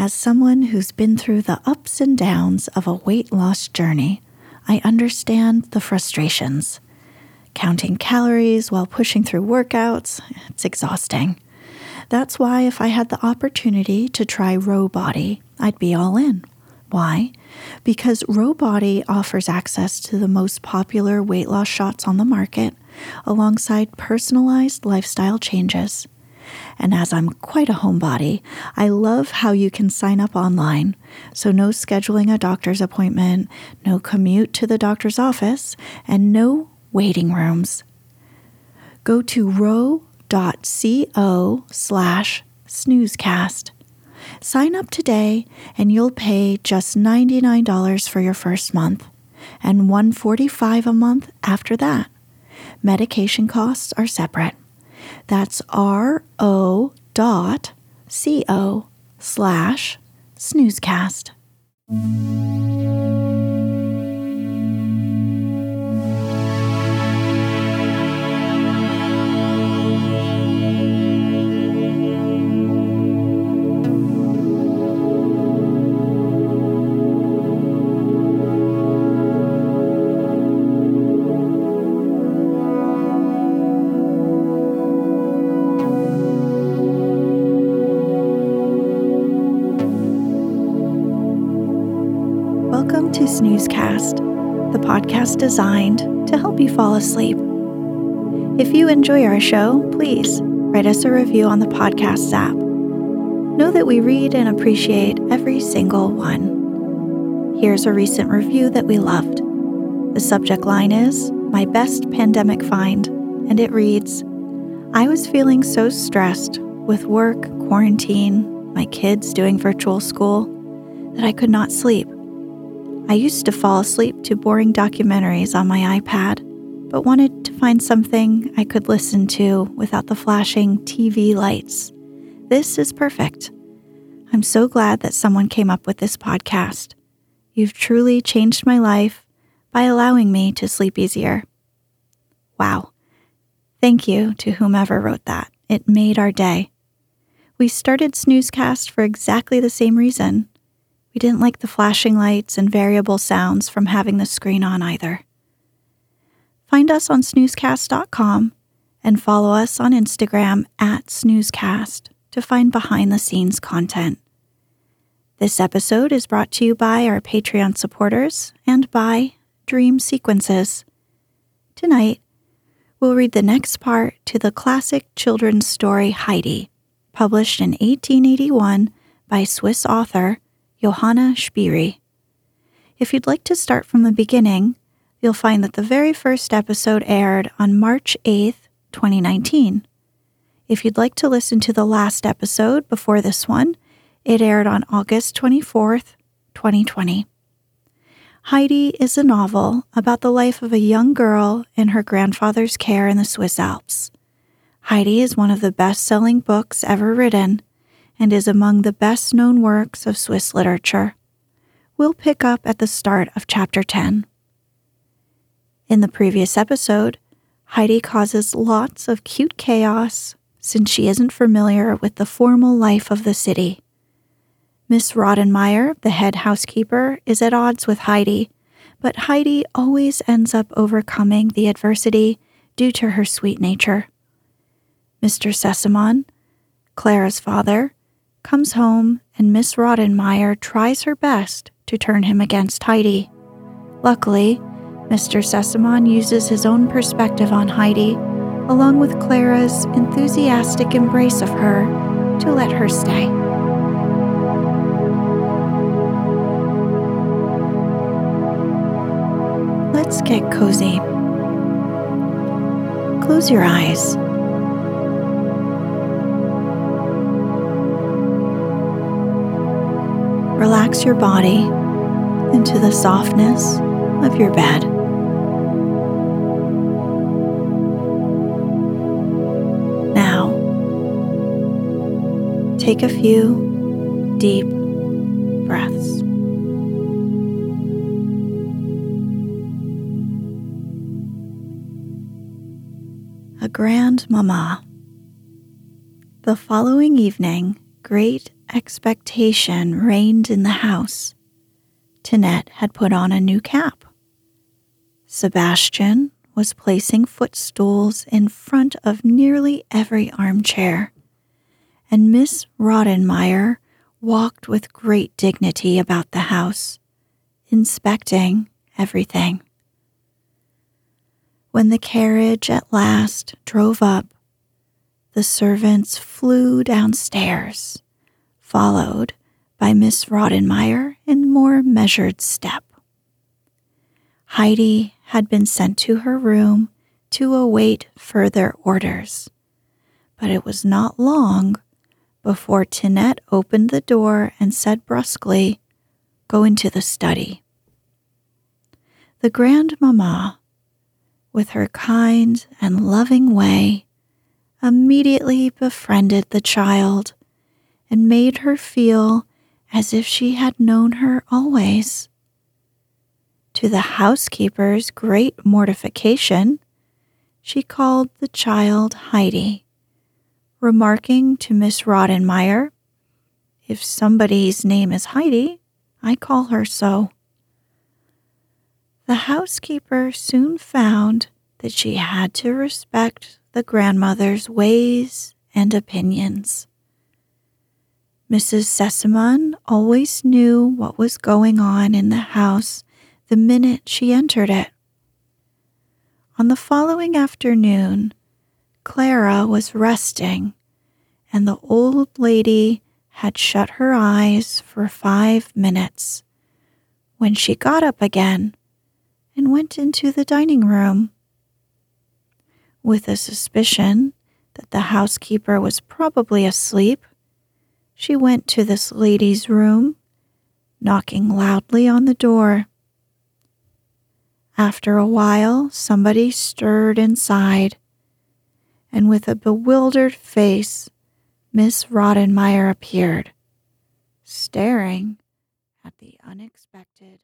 As someone who's been through the ups and downs of a weight loss journey, I understand the frustrations. Counting calories while pushing through workouts, it's exhausting. That's why, if I had the opportunity to try Ro Body, I'd be all in. Why? Because Ro Body offers access to the most popular weight loss shots on the market alongside personalized lifestyle changes. And as I'm quite a homebody, I love how you can sign up online. So, no scheduling a doctor's appointment, no commute to the doctor's office, and no waiting rooms. Go to ro.co slash snoozecast. Sign up today and you'll pay just $99 for your first month and 145 a month after that. Medication costs are separate. That's ro dot co slash snoozecast. Podcast designed to help you fall asleep. If you enjoy our show, please write us a review on the podcast app. Know that we read and appreciate every single one. Here's a recent review that we loved. The subject line is My Best Pandemic Find, and it reads I was feeling so stressed with work, quarantine, my kids doing virtual school, that I could not sleep. I used to fall asleep to boring documentaries on my iPad, but wanted to find something I could listen to without the flashing TV lights. This is perfect. I'm so glad that someone came up with this podcast. You've truly changed my life by allowing me to sleep easier. Wow. Thank you to whomever wrote that. It made our day. We started Snoozecast for exactly the same reason we didn't like the flashing lights and variable sounds from having the screen on either. Find us on snoozecast.com and follow us on Instagram at snoozecast to find behind the scenes content. This episode is brought to you by our Patreon supporters and by Dream Sequences. Tonight, we'll read the next part to the classic children's story Heidi, published in 1881 by Swiss author Johanna Spyri. If you'd like to start from the beginning, you'll find that the very first episode aired on March 8th, 2019. If you'd like to listen to the last episode before this one, it aired on August 24th, 2020. Heidi is a novel about the life of a young girl in her grandfather's care in the Swiss Alps. Heidi is one of the best selling books ever written and is among the best known works of Swiss literature. We'll pick up at the start of chapter 10. In the previous episode, Heidi causes lots of cute chaos since she isn't familiar with the formal life of the city. Miss Rottenmeier, the head housekeeper, is at odds with Heidi, but Heidi always ends up overcoming the adversity due to her sweet nature. Mr. Sesseman, Clara's father, comes home and Miss Rottenmeier tries her best to turn him against Heidi. Luckily, Mr. Sesseman uses his own perspective on Heidi, along with Clara's enthusiastic embrace of her, to let her stay. Let's get cozy. Close your eyes. Relax your body into the softness of your bed. Now, take a few deep breaths. A grand mama. The following evening, great expectation reigned in the house. Tinette had put on a new cap. Sebastian was placing footstools in front of nearly every armchair, and Miss Rottenmeier walked with great dignity about the house, inspecting everything. When the carriage at last drove up, the servants flew downstairs, followed by Miss Rottenmeier in more measured step. Heidi had been sent to her room to await further orders, but it was not long before Tinette opened the door and said brusquely, Go into the study. The grandmamma, with her kind and loving way, immediately befriended the child and made her feel as if she had known her always. To the housekeeper's great mortification, she called the child Heidi, remarking to Miss Rottenmeier, If somebody's name is Heidi, I call her so. The housekeeper soon found that she had to respect the grandmother's ways and opinions. Mrs. Sesseman always knew what was going on in the house the minute she entered it. On the following afternoon, Clara was resting, and the old lady had shut her eyes for five minutes when she got up again and went into the dining room. With a suspicion that the housekeeper was probably asleep, she went to this lady's room, knocking loudly on the door. After a while, somebody stirred inside, and with a bewildered face, Miss Rottenmeier appeared, staring at the unexpected.